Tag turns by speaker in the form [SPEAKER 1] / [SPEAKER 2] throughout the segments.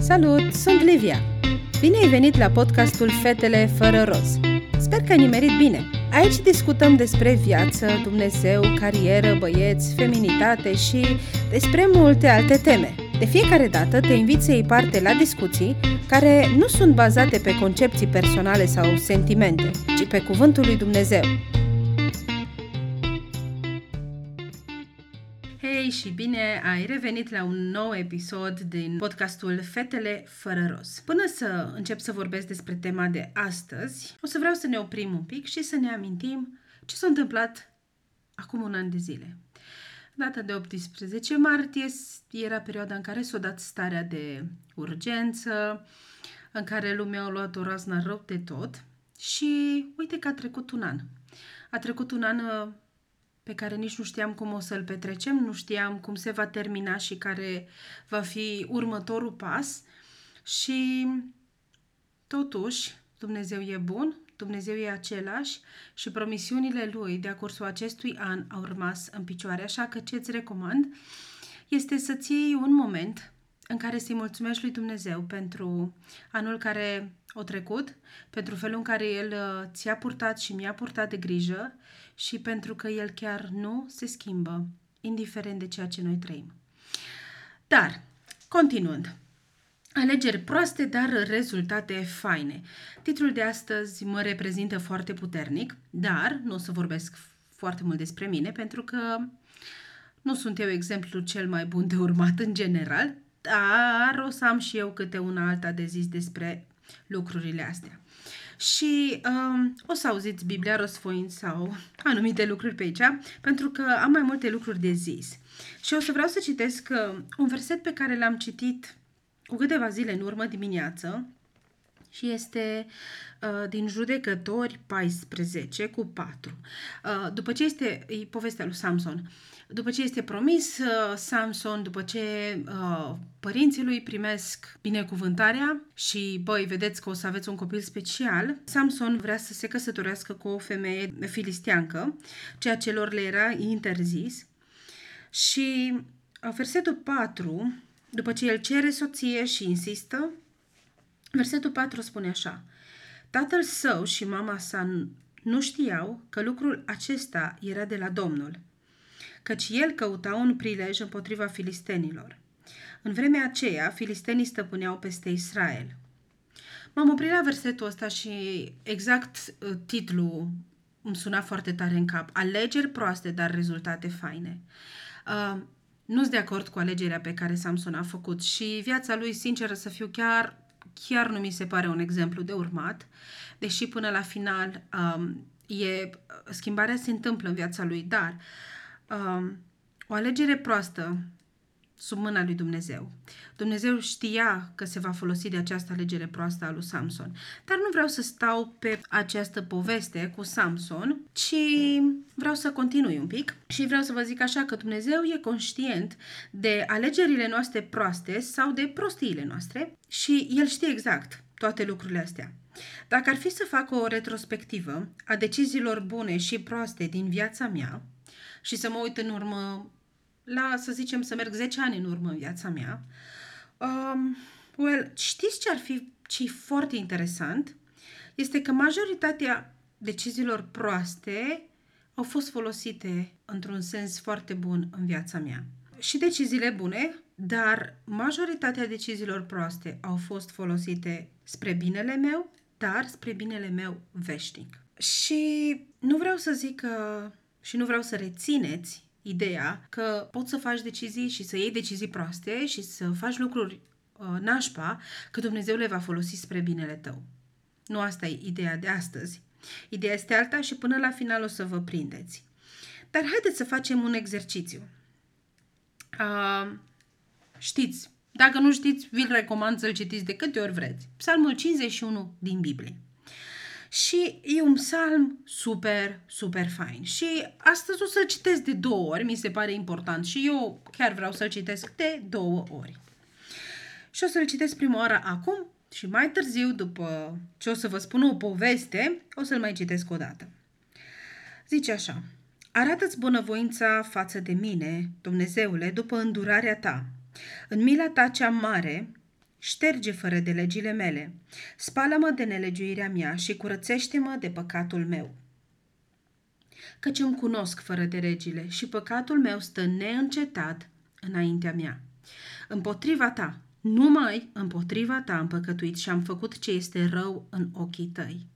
[SPEAKER 1] Salut, sunt Livia! Bine ai venit la podcastul Fetele fără roz. Sper că ai nimerit bine. Aici discutăm despre viață, Dumnezeu, carieră, băieți, feminitate și despre multe alte teme. De fiecare dată te invit să iei parte la discuții care nu sunt bazate pe concepții personale sau sentimente, ci pe cuvântul lui Dumnezeu. Hei și bine ai revenit la un nou episod din podcastul Fetele fără roz. Până să încep să vorbesc despre tema de astăzi, o să vreau să ne oprim un pic și să ne amintim ce s-a întâmplat acum un an de zile. Data de 18 martie era perioada în care s-a dat starea de urgență, în care lumea a luat o razna rău de tot și uite că a trecut un an. A trecut un an uh, pe care nici nu știam cum o să-l petrecem, nu știam cum se va termina și care va fi următorul pas. Și totuși Dumnezeu e bun, Dumnezeu e același și promisiunile Lui de-a cursul acestui an au rămas în picioare, așa că ce-ți recomand este să-ți iei un moment în care să-i mulțumești lui Dumnezeu pentru anul care a trecut, pentru felul în care El uh, ți-a purtat și mi-a purtat de grijă și pentru că El chiar nu se schimbă, indiferent de ceea ce noi trăim. Dar, continuând, Alegeri proaste, dar rezultate faine. Titlul de astăzi mă reprezintă foarte puternic, dar nu o să vorbesc foarte mult despre mine, pentru că nu sunt eu exemplul cel mai bun de urmat în general, dar o să am și eu câte una alta de zis despre lucrurile astea. Și um, o să auziți Biblia răsfoind sau anumite lucruri pe aici, pentru că am mai multe lucruri de zis. Și o să vreau să citesc uh, un verset pe care l-am citit cu câteva zile în urmă dimineață și este uh, din Judecători 14 cu 4. Uh, după ce este, e povestea lui Samson, după ce este promis uh, Samson, după ce uh, părinții lui primesc binecuvântarea și, băi, vedeți că o să aveți un copil special, Samson vrea să se căsătorească cu o femeie filisteancă, ceea ce lor le era interzis. Și uh, versetul 4 după ce el cere soție și insistă, versetul 4 spune așa. Tatăl său și mama sa nu știau că lucrul acesta era de la Domnul, căci el căuta un prilej împotriva filistenilor. În vremea aceea, filistenii stăpâneau peste Israel. M-am oprit la versetul ăsta și exact uh, titlul îmi suna foarte tare în cap. Alegeri proaste, dar rezultate faine. Uh, nu sunt de acord cu alegerea pe care Samson a făcut și viața lui, sinceră să fiu, chiar, chiar nu mi se pare un exemplu de urmat, deși până la final um, e, schimbarea se întâmplă în viața lui, dar um, o alegere proastă sub mâna lui Dumnezeu. Dumnezeu știa că se va folosi de această alegere proastă a lui Samson. Dar nu vreau să stau pe această poveste cu Samson, ci vreau să continui un pic și vreau să vă zic așa că Dumnezeu e conștient de alegerile noastre proaste sau de prostiile noastre și El știe exact toate lucrurile astea. Dacă ar fi să fac o retrospectivă a deciziilor bune și proaste din viața mea și să mă uit în urmă la, să zicem, să merg 10 ani în urmă în viața mea, um, well, știți ce ar fi ce foarte interesant? Este că majoritatea deciziilor proaste au fost folosite într-un sens foarte bun în viața mea. Și deciziile bune, dar majoritatea deciziilor proaste au fost folosite spre binele meu, dar spre binele meu veșnic. Și nu vreau să zic că și nu vreau să rețineți ideea că poți să faci decizii și să iei decizii proaste și să faci lucruri uh, nașpa, că Dumnezeu le va folosi spre binele tău. Nu asta e ideea de astăzi. Ideea este alta și până la final o să vă prindeți. Dar haideți să facem un exercițiu. Uh, știți, dacă nu știți, vi-l recomand să-l citiți de câte ori vreți. Psalmul 51 din Biblie. Și e un psalm super, super fain. Și astăzi o să-l citesc de două ori, mi se pare important. Și eu chiar vreau să-l citesc de două ori. Și o să-l citesc prima oară acum și mai târziu, după ce o să vă spun o poveste, o să-l mai citesc o dată. Zice așa, Arată-ți bunăvoința față de mine, Dumnezeule, după îndurarea ta. În mila ta cea mare, șterge fără de legile mele, spală-mă de nelegiuirea mea și curățește-mă de păcatul meu. Căci îmi cunosc fără de regile și păcatul meu stă neîncetat înaintea mea. Împotriva ta, numai împotriva ta am păcătuit și am făcut ce este rău în ochii tăi.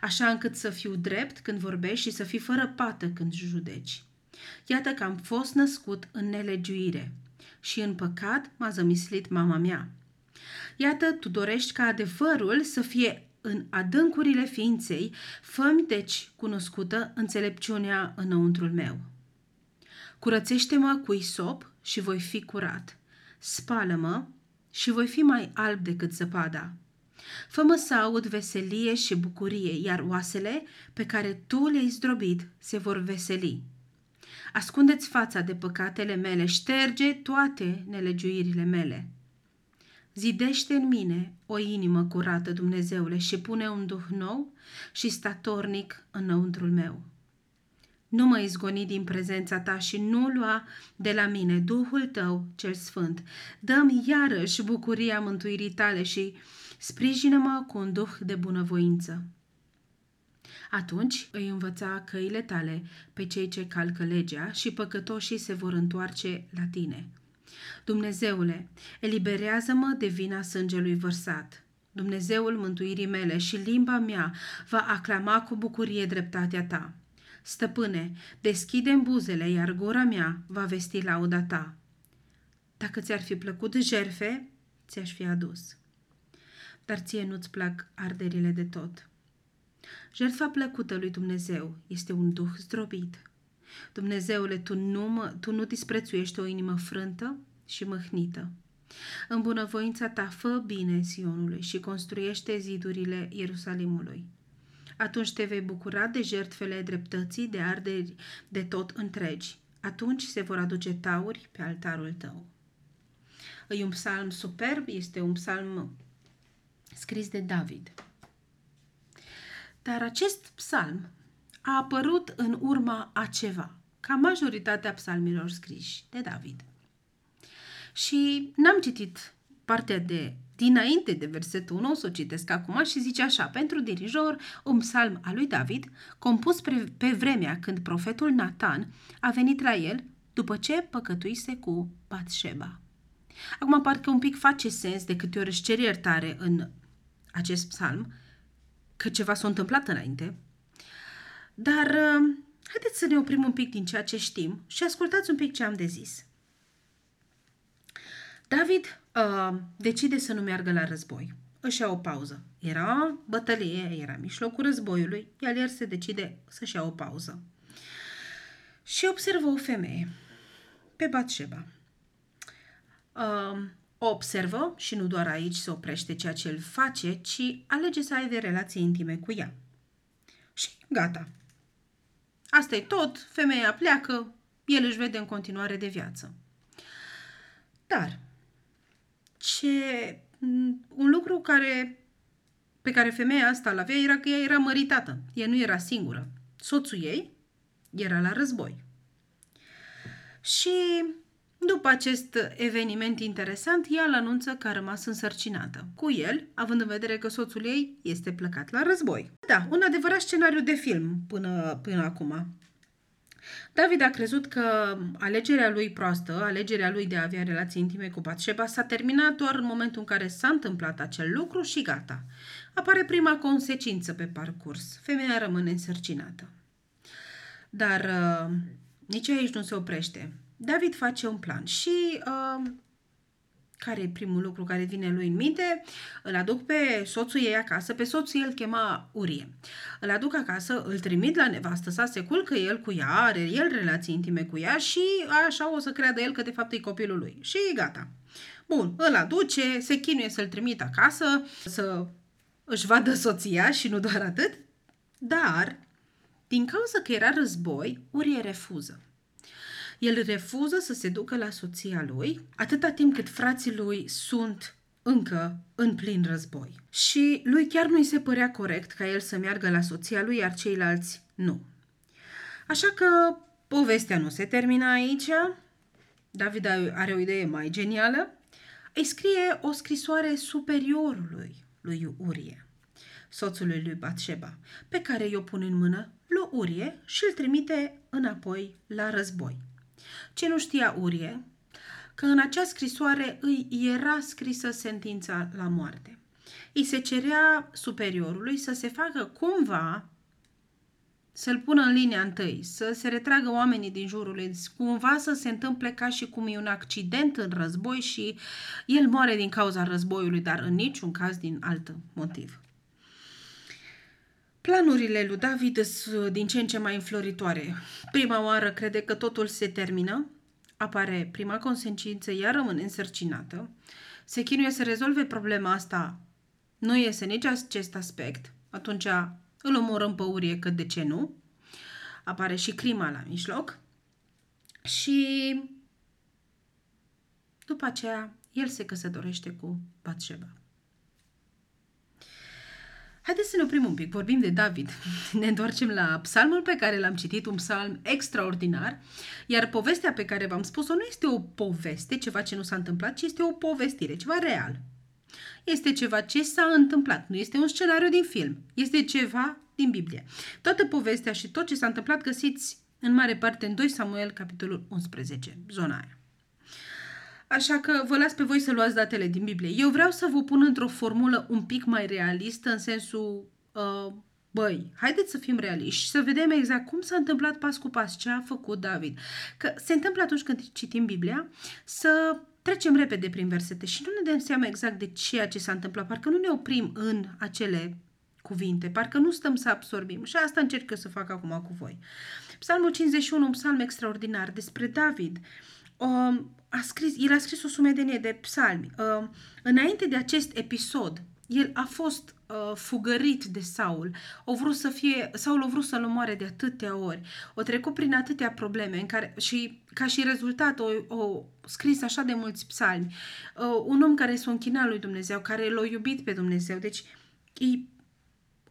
[SPEAKER 1] Așa încât să fiu drept când vorbești și să fii fără pată când judeci. Iată că am fost născut în nelegiuire și în păcat m-a zămislit mama mea. Iată, tu dorești ca adevărul să fie în adâncurile ființei, fă deci cunoscută înțelepciunea înăuntrul meu. Curățește-mă cu isop și voi fi curat. Spală-mă și voi fi mai alb decât zăpada. Fă-mă să aud veselie și bucurie, iar oasele pe care tu le-ai zdrobit se vor veseli. Ascundeți fața de păcatele mele, șterge toate nelegiuirile mele. Zidește în mine o inimă curată, Dumnezeule, și pune un duh nou și statornic înăuntrul meu. Nu mă izgoni din prezența ta și nu lua de la mine Duhul tău cel sfânt. Dă-mi iarăși bucuria mântuirii tale și sprijină-mă cu un duh de bunăvoință. Atunci îi învăța căile tale pe cei ce calcă legea și păcătoșii se vor întoarce la tine. Dumnezeule, eliberează-mă de vina sângelui vărsat. Dumnezeul mântuirii mele și limba mea va aclama cu bucurie dreptatea ta. Stăpâne, deschide buzele, iar gura mea va vesti lauda ta. Dacă ți-ar fi plăcut jerfe, ți-aș fi adus. Dar ție nu-ți plac arderile de tot. Jertfa plăcută lui Dumnezeu este un duh zdrobit. Dumnezeule, tu nu, mă, tu nu disprețuiești o inimă frântă și măhnită. În bunăvoința ta fă bine Sionului și construiește zidurile Ierusalimului. Atunci te vei bucura de jertfele dreptății, de arderi de tot întregi. Atunci se vor aduce tauri pe altarul tău. E un psalm superb, este un psalm scris de David. Dar acest psalm a apărut în urma a ceva, ca majoritatea psalmilor scriși de David. Și n-am citit partea de dinainte de versetul 1, o să o citesc acum și zice așa, pentru dirijor, un psalm al lui David, compus pe, pe vremea când profetul Nathan a venit la el după ce păcătuise cu Batsheba. Acum parcă un pic face sens de câte ori își cer iertare în acest psalm, că ceva s-a întâmplat înainte, dar uh, haideți să ne oprim un pic din ceea ce știm și ascultați un pic ce am de zis. David uh, decide să nu meargă la război. Își ia o pauză. Era bătălie, era mijlocul războiului, iar el se decide să-și ia o pauză. Și observă o femeie, pe Batșeba. Uh, o observă și nu doar aici se oprește ceea ce el face, ci alege să aibă relații intime cu ea. Și gata. Asta e tot, femeia pleacă, el își vede în continuare de viață. Dar ce un lucru care pe care femeia asta l avea era că ea era măritată. Ea nu era singură. Soțul ei era la război. Și după acest eveniment interesant, ea îl anunță că a rămas însărcinată. Cu el, având în vedere că soțul ei este plecat la război. Da, un adevărat scenariu de film până, până acum. David a crezut că alegerea lui proastă, alegerea lui de a avea relații intime cu Batșeba, s-a terminat doar în momentul în care s-a întâmplat acel lucru și gata. Apare prima consecință pe parcurs. Femeia rămâne însărcinată. Dar uh, nici aici nu se oprește. David face un plan și uh, care e primul lucru care vine lui în minte? Îl aduc pe soțul ei acasă, pe soțul ei îl chema Urie. Îl aduc acasă, îl trimit la nevastă sa, se culcă el cu ea, are el relații intime cu ea și așa o să creadă el că de fapt e copilul lui. Și gata. Bun, îl aduce, se chinuie să-l trimit acasă, să își vadă soția și nu doar atât, dar din cauza că era război, Urie refuză. El refuză să se ducă la soția lui atâta timp cât frații lui sunt încă în plin război. Și lui chiar nu-i se părea corect ca el să meargă la soția lui, iar ceilalți nu. Așa că povestea nu se termină aici. David are o idee mai genială. îi scrie o scrisoare superiorului lui Urie, soțului lui Batsheba, pe care i-o pune în mână lui Urie și îl trimite înapoi la război. Ce nu știa Urie, că în acea scrisoare îi era scrisă sentința la moarte. Îi se cerea superiorului să se facă cumva să-l pună în linia întâi, să se retragă oamenii din jurul lui, cumva să se întâmple ca și cum e un accident în război și el moare din cauza războiului, dar în niciun caz din alt motiv. Planurile lui David sunt din ce în ce mai înfloritoare. Prima oară crede că totul se termină, apare prima consecință, ea rămâne însărcinată, se chinuie să rezolve problema asta, nu iese nici acest aspect, atunci îl omorâm pe urie, că de ce nu? Apare și crima la mijloc și după aceea el se căsătorește cu Batsheba. Haideți să ne oprim un pic, vorbim de David. Ne întoarcem la psalmul pe care l-am citit, un psalm extraordinar, iar povestea pe care v-am spus-o nu este o poveste, ceva ce nu s-a întâmplat, ci este o povestire, ceva real. Este ceva ce s-a întâmplat, nu este un scenariu din film, este ceva din Biblie. Toată povestea și tot ce s-a întâmplat găsiți în mare parte în 2 Samuel, capitolul 11, zona aia. Așa că vă las pe voi să luați datele din Biblie. Eu vreau să vă pun într-o formulă un pic mai realistă, în sensul, uh, băi, haideți să fim realiști și să vedem exact cum s-a întâmplat pas cu pas, ce a făcut David. Că se întâmplă atunci când citim Biblia să trecem repede prin versete și nu ne dăm seama exact de ceea ce s-a întâmplat, parcă nu ne oprim în acele cuvinte, parcă nu stăm să absorbim. Și asta încerc eu să fac acum cu voi. Psalmul 51, un psalm extraordinar despre David. Uh, a scris, el a scris o sumedenie de psalmi. Uh, înainte de acest episod, el a fost uh, fugărit de Saul. O vrut să fie, Saul a vrut să-l omoare de atâtea ori. O trecut prin atâtea probleme în care, și ca și rezultat o, o scris așa de mulți psalmi. Uh, un om care s-a închinat lui Dumnezeu, care l-a iubit pe Dumnezeu. Deci e,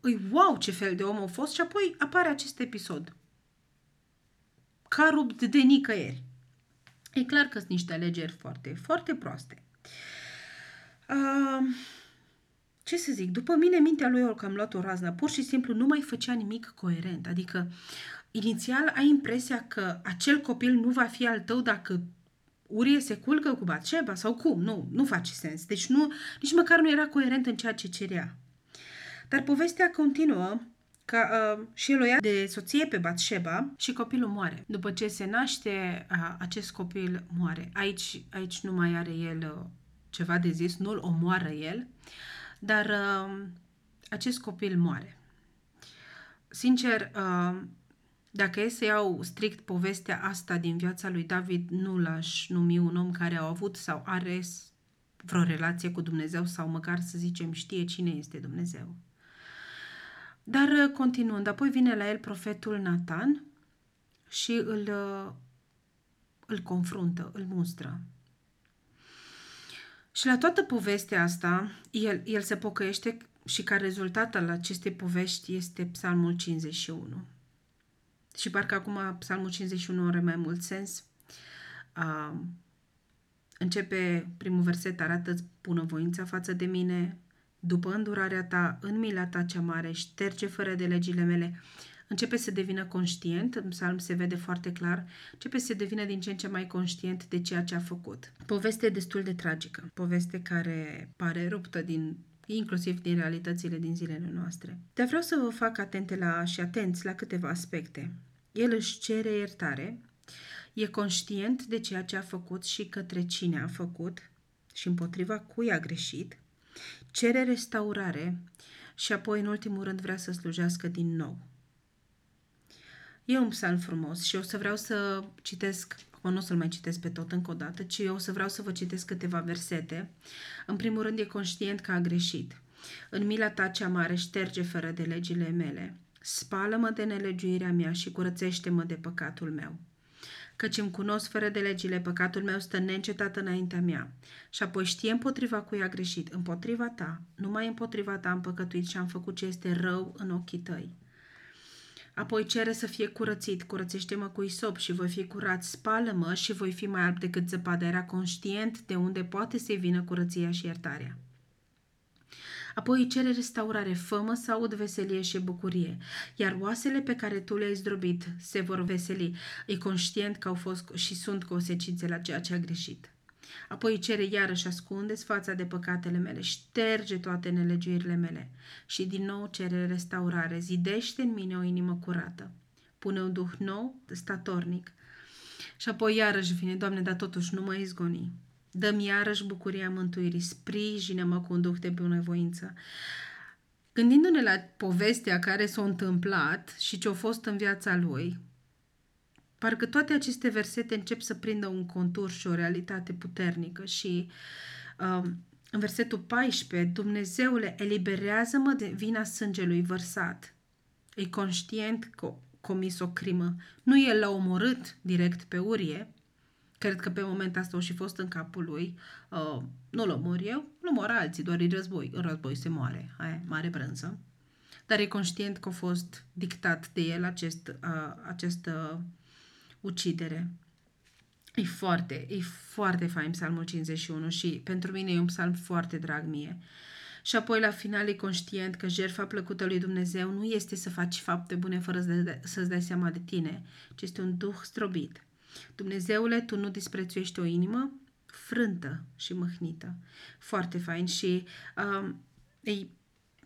[SPEAKER 1] e wow ce fel de om a fost și apoi apare acest episod. Ca rupt de nicăieri. E clar că sunt niște alegeri foarte, foarte proaste. Uh, ce să zic, după mine mintea lui o cam luat o raznă, pur și simplu nu mai făcea nimic coerent, adică inițial ai impresia că acel copil nu va fi al tău dacă Urie se culcă cu Batșeba sau cum, nu, nu face sens, deci nu, nici măcar nu era coerent în ceea ce cerea. Dar povestea continuă ca uh, și el o ia de soție pe Batșeba și copilul moare. După ce se naște, uh, acest copil moare. Aici, aici nu mai are el uh, ceva de zis, nu-l omoară el, uh, dar uh, acest copil moare. Sincer, uh, dacă e să iau strict povestea asta din viața lui David, nu l-aș numi un om care a avut sau are vreo relație cu Dumnezeu sau măcar să zicem știe cine este Dumnezeu. Dar uh, continuând, apoi vine la el profetul Nathan și îl, uh, îl confruntă, îl mustră. Și la toată povestea asta, el, el se pocăiește și ca rezultat al acestei povești este Psalmul 51. Și parcă acum Psalmul 51 are mai mult sens. Uh, începe primul verset, arată-ți bunăvoința față de mine, după îndurarea ta, în mila ta cea mare, șterge fără de legile mele începe să devină conștient, în psalm se vede foarte clar, începe să devină din ce în ce mai conștient de ceea ce a făcut. Poveste destul de tragică, poveste care pare ruptă din inclusiv din realitățile din zilele noastre. Dar vreau să vă fac atente la și atenți la câteva aspecte. El își cere iertare, e conștient de ceea ce a făcut și către cine a făcut și împotriva cui a greșit, cere restaurare și apoi, în ultimul rând, vrea să slujească din nou. E un psalm frumos și o să vreau să citesc, acum nu o să-l mai citesc pe tot încă o dată, ci eu o să vreau să vă citesc câteva versete. În primul rând e conștient că a greșit. În mila ta cea mare șterge fără de legile mele. Spală-mă de nelegiuirea mea și curățește-mă de păcatul meu. Căci îmi cunosc fără de legile, păcatul meu stă neîncetat înaintea mea. Și apoi știe împotriva cui a greșit, împotriva ta, numai împotriva ta am păcătuit și am făcut ce este rău în ochii tăi. Apoi cere să fie curățit, curățește-mă cu isop și voi fi curat, spală-mă și voi fi mai alb decât zăpada. Era conștient de unde poate să-i vină curăția și iertarea. Apoi îi cere restaurare, fămă să aud veselie și bucurie, iar oasele pe care tu le-ai zdrobit se vor veseli. E conștient că au fost și sunt consecințe la ceea ce a greșit. Apoi îi cere iarăși ascundeți fața de păcatele mele, șterge toate nelegiuirile mele și din nou cere restaurare, zidește în mine o inimă curată, pune un duh nou, statornic. Și apoi iarăși vine, Doamne, dar totuși nu mă izgoni. Dă-mi iarăși bucuria mântuirii, sprijină-mă cu un duh de bunăvoință. Gândindu-ne la povestea care s-a întâmplat și ce a fost în viața lui, parcă toate aceste versete încep să prindă un contur și o realitate puternică și um, în versetul 14, Dumnezeule, eliberează-mă de vina sângelui vărsat. E conștient că comis o crimă. Nu el l-a omorât direct pe Urie, Cred că pe moment asta o și fost în capul lui. Uh, nu-l omor eu, nu mor alții, doar e război. În război se moare. Aia, mare brânză. Dar e conștient că a fost dictat de el acest, uh, această ucidere. E foarte, e foarte fain psalmul 51 și pentru mine e un psalm foarte drag mie. Și apoi la final e conștient că jertfa plăcută lui Dumnezeu nu este să faci fapte bune fără să-ți dai seama de tine, ci este un duh strobit Dumnezeule, tu nu disprețuiești o inimă frântă și mâhnită. Foarte fain și um, ei,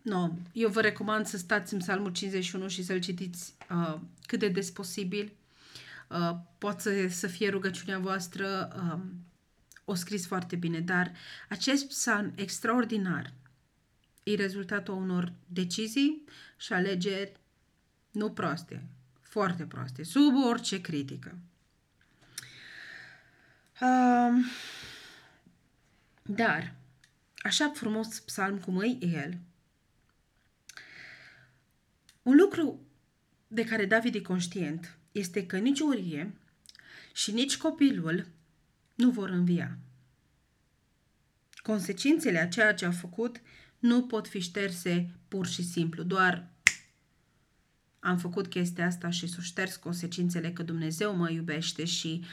[SPEAKER 1] no, eu vă recomand să stați în Psalmul 51 și să-l citiți uh, cât de des posibil. Uh, poate să, să fie rugăciunea voastră, um, o scris foarte bine, dar acest psalm extraordinar e rezultatul unor decizii și alegeri nu proaste, foarte proaste, sub orice critică. Uh, dar, așa frumos psalm cum e el, un lucru de care David e conștient este că nici Urie și nici copilul nu vor învia. Consecințele a ceea ce a făcut nu pot fi șterse pur și simplu, doar am făcut chestia asta și să șters consecințele că Dumnezeu mă iubește și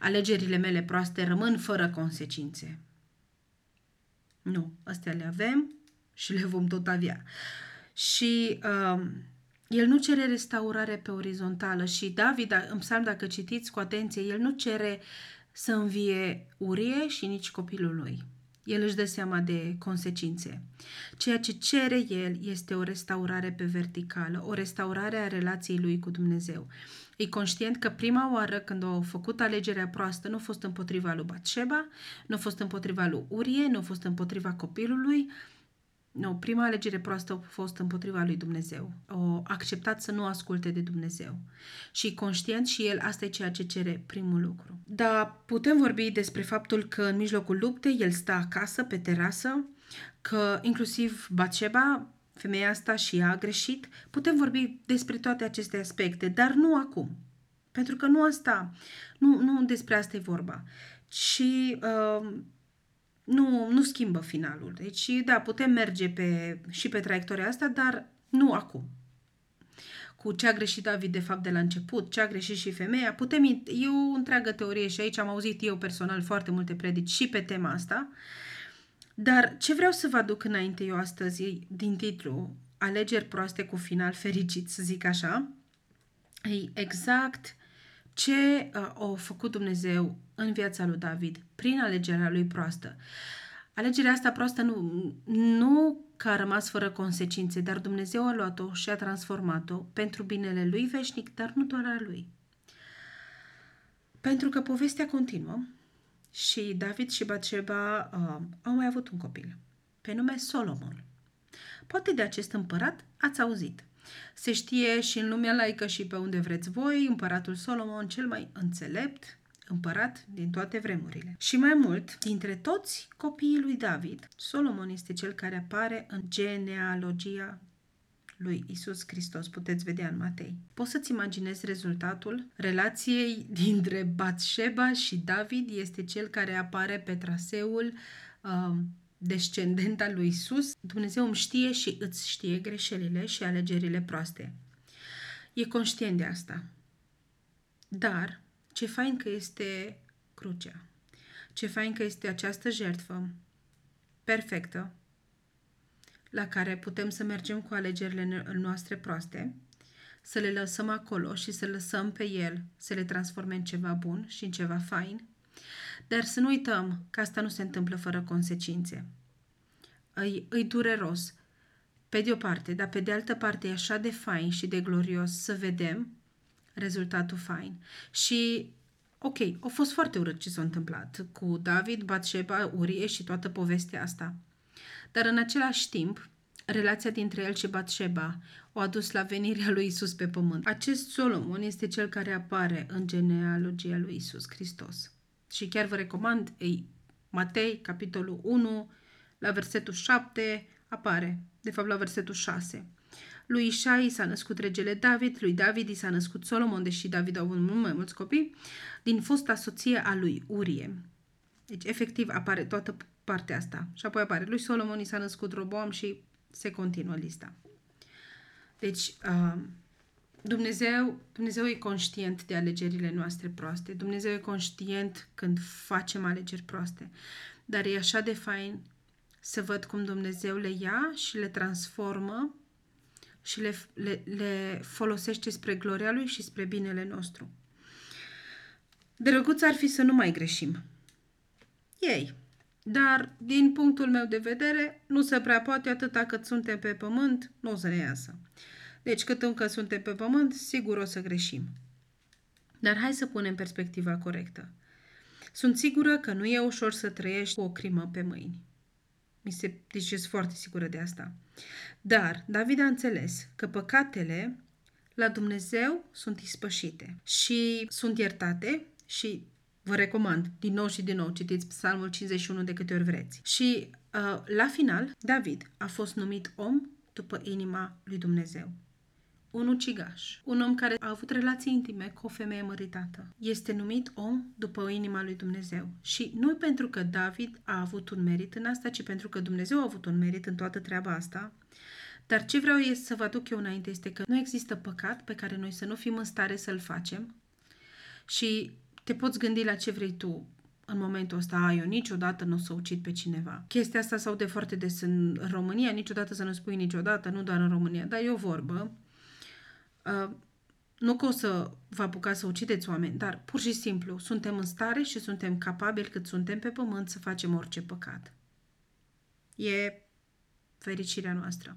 [SPEAKER 1] alegerile mele proaste rămân fără consecințe. Nu, astea le avem și le vom tot avea. Și uh, el nu cere restaurare pe orizontală și David, în psalm, dacă citiți cu atenție, el nu cere să învie Urie și nici copilul lui el își dă seama de consecințe. Ceea ce cere el este o restaurare pe verticală, o restaurare a relației lui cu Dumnezeu. E conștient că prima oară când au făcut alegerea proastă nu a fost împotriva lui Batșeba, nu a fost împotriva lui Urie, nu a fost împotriva copilului, nu, prima alegere proastă a fost împotriva lui Dumnezeu. O acceptat să nu asculte de Dumnezeu. Și conștient și el, asta e ceea ce cere primul lucru. Dar putem vorbi despre faptul că în mijlocul luptei el stă acasă, pe terasă, că inclusiv Baceba, femeia asta și ea a greșit. Putem vorbi despre toate aceste aspecte, dar nu acum. Pentru că nu asta, nu, nu despre asta e vorba. Și uh, nu, nu schimbă finalul. Deci, da, putem merge pe, și pe traiectoria asta, dar nu acum. Cu ce a greșit David, de fapt, de la început, ce a greșit și femeia, putem, e o întreagă teorie și aici am auzit eu personal foarte multe predici și pe tema asta, dar ce vreau să vă aduc înainte eu astăzi, din titlu, alegeri proaste cu final fericit, să zic așa, e exact ce uh, a făcut Dumnezeu în viața lui David prin alegerea lui proastă. Alegerea asta proastă nu, nu că a rămas fără consecințe, dar Dumnezeu a luat-o și a transformat-o pentru binele lui veșnic, dar nu doar a lui. Pentru că povestea continuă și David și Batsheba uh, au mai avut un copil, pe nume Solomon. Poate de acest împărat ați auzit. Se știe și în lumea laică și pe unde vreți voi, împăratul Solomon, cel mai înțelept împărat din toate vremurile. Și mai mult, dintre toți copiii lui David, Solomon este cel care apare în genealogia lui Isus Hristos, puteți vedea în Matei. Poți să-ți imaginezi rezultatul? Relației dintre Batsheba și David este cel care apare pe traseul uh, descendent al lui Isus, Dumnezeu îmi știe și îți știe greșelile și alegerile proaste. E conștient de asta. Dar ce fain că este crucea. Ce fain că este această jertfă perfectă la care putem să mergem cu alegerile noastre proaste, să le lăsăm acolo și să lăsăm pe el să le transforme în ceva bun și în ceva fain, dar să nu uităm că asta nu se întâmplă fără consecințe. Îi, îi dureros, pe de o parte, dar pe de altă parte e așa de fain și de glorios să vedem rezultatul fain. Și, ok, a fost foarte urât ce s-a întâmplat cu David, Batsheba, Urie și toată povestea asta. Dar în același timp, relația dintre el și Batsheba o adus la venirea lui Isus pe pământ. Acest Solomon este cel care apare în genealogia lui Isus Hristos. Și chiar vă recomand, ei, Matei, capitolul 1, la versetul 7, apare, de fapt la versetul 6. Lui Ișai s-a născut regele David, lui David i s-a născut Solomon, deși David a avut mult mai mulți copii, din fosta soție a lui Urie. Deci, efectiv, apare toată partea asta. Și apoi apare lui Solomon i s-a născut Roboam și se continuă lista. Deci, uh, Dumnezeu, Dumnezeu e conștient de alegerile noastre proaste. Dumnezeu e conștient când facem alegeri proaste. Dar e așa de fain să văd cum Dumnezeu le ia și le transformă și le, le, le folosește spre gloria Lui și spre binele nostru. Drăguț ar fi să nu mai greșim. Ei. Dar, din punctul meu de vedere, nu se prea poate atâta cât suntem pe pământ, nu o să ne iasă. Deci, cât încă suntem pe pământ, sigur o să greșim. Dar hai să punem perspectiva corectă. Sunt sigură că nu e ușor să trăiești cu o crimă pe mâini. Mi se, deci sunt foarte sigură de asta. Dar David a înțeles că păcatele la Dumnezeu sunt ispășite și sunt iertate și vă recomand din nou și din nou citiți Psalmul 51 de câte ori vreți. Și uh, la final, David a fost numit om după inima lui Dumnezeu un ucigaș, un om care a avut relații intime cu o femeie măritată. Este numit om după inima lui Dumnezeu. Și nu pentru că David a avut un merit în asta, ci pentru că Dumnezeu a avut un merit în toată treaba asta. Dar ce vreau este să vă aduc eu înainte este că nu există păcat pe care noi să nu fim în stare să-l facem și te poți gândi la ce vrei tu în momentul ăsta, a, eu niciodată nu o să ucid pe cineva. Chestia asta s-au de foarte des în România, niciodată să nu spui niciodată, nu doar în România, dar e o vorbă Uh, nu că o să vă apucați să ucideți oameni, dar pur și simplu suntem în stare și suntem capabili cât suntem pe pământ să facem orice păcat. E fericirea noastră.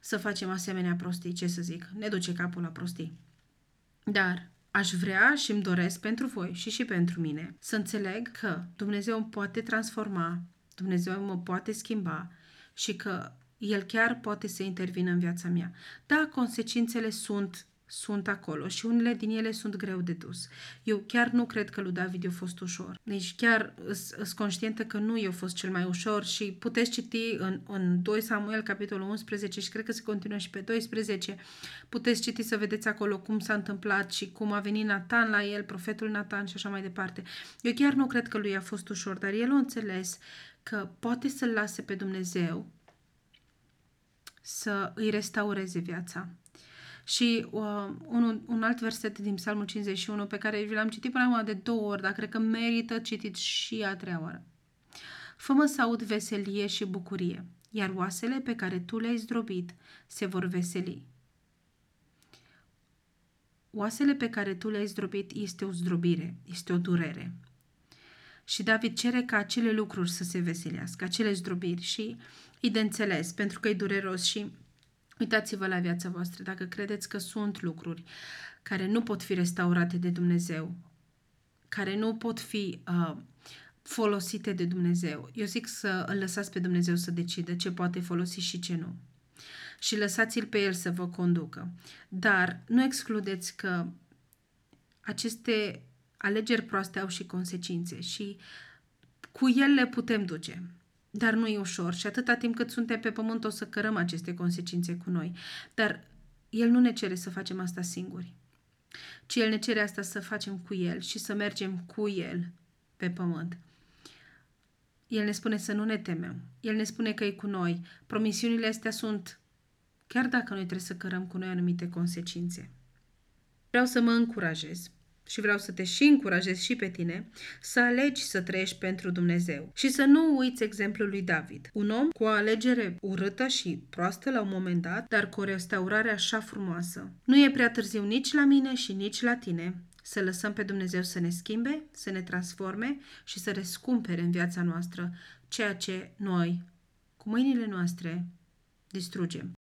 [SPEAKER 1] Să facem asemenea prostii, ce să zic, ne duce capul la prostii. Dar aș vrea și îmi doresc pentru voi și și pentru mine să înțeleg că Dumnezeu îmi poate transforma, Dumnezeu mă poate schimba și că el chiar poate să intervină în viața mea. Da, consecințele sunt sunt acolo și unele din ele sunt greu de dus. Eu chiar nu cred că lui David a fost ușor. Deci chiar sunt conștientă că nu i-a fost cel mai ușor și puteți citi în, în 2 Samuel, capitolul 11 și cred că se continuă și pe 12. Puteți citi să vedeți acolo cum s-a întâmplat și cum a venit Nathan la el, profetul Nathan și așa mai departe. Eu chiar nu cred că lui a fost ușor, dar el a înțeles că poate să-l lase pe Dumnezeu să îi restaureze viața. Și uh, un, un alt verset din Psalmul 51 pe care vi l-am citit până acum de două ori, dar cred că merită citit și a treia oară. Fă-mă să aud veselie și bucurie, iar oasele pe care tu le-ai zdrobit se vor veseli. Oasele pe care tu le-ai zdrobit este o zdrobire, este o durere. Și David cere ca acele lucruri să se veselească, acele zdrobiri și e de înțeles, pentru că e dureros și uitați-vă la viața voastră, dacă credeți că sunt lucruri care nu pot fi restaurate de Dumnezeu, care nu pot fi uh, folosite de Dumnezeu. Eu zic să îl lăsați pe Dumnezeu să decide ce poate folosi și ce nu. Și lăsați-l pe el să vă conducă. Dar nu excludeți că aceste alegeri proaste au și consecințe și cu el le putem duce. Dar nu e ușor și atâta timp cât suntem pe pământ o să cărăm aceste consecințe cu noi. Dar El nu ne cere să facem asta singuri, ci El ne cere asta să facem cu El și să mergem cu El pe pământ. El ne spune să nu ne temem. El ne spune că e cu noi. Promisiunile astea sunt, chiar dacă noi trebuie să cărăm cu noi anumite consecințe. Vreau să mă încurajez și vreau să te și încurajez și pe tine să alegi să trăiești pentru Dumnezeu și să nu uiți exemplul lui David. Un om cu o alegere urâtă și proastă la un moment dat, dar cu o restaurare așa frumoasă. Nu e prea târziu nici la mine și nici la tine să lăsăm pe Dumnezeu să ne schimbe, să ne transforme și să rescumpere în viața noastră ceea ce noi, cu mâinile noastre, distrugem.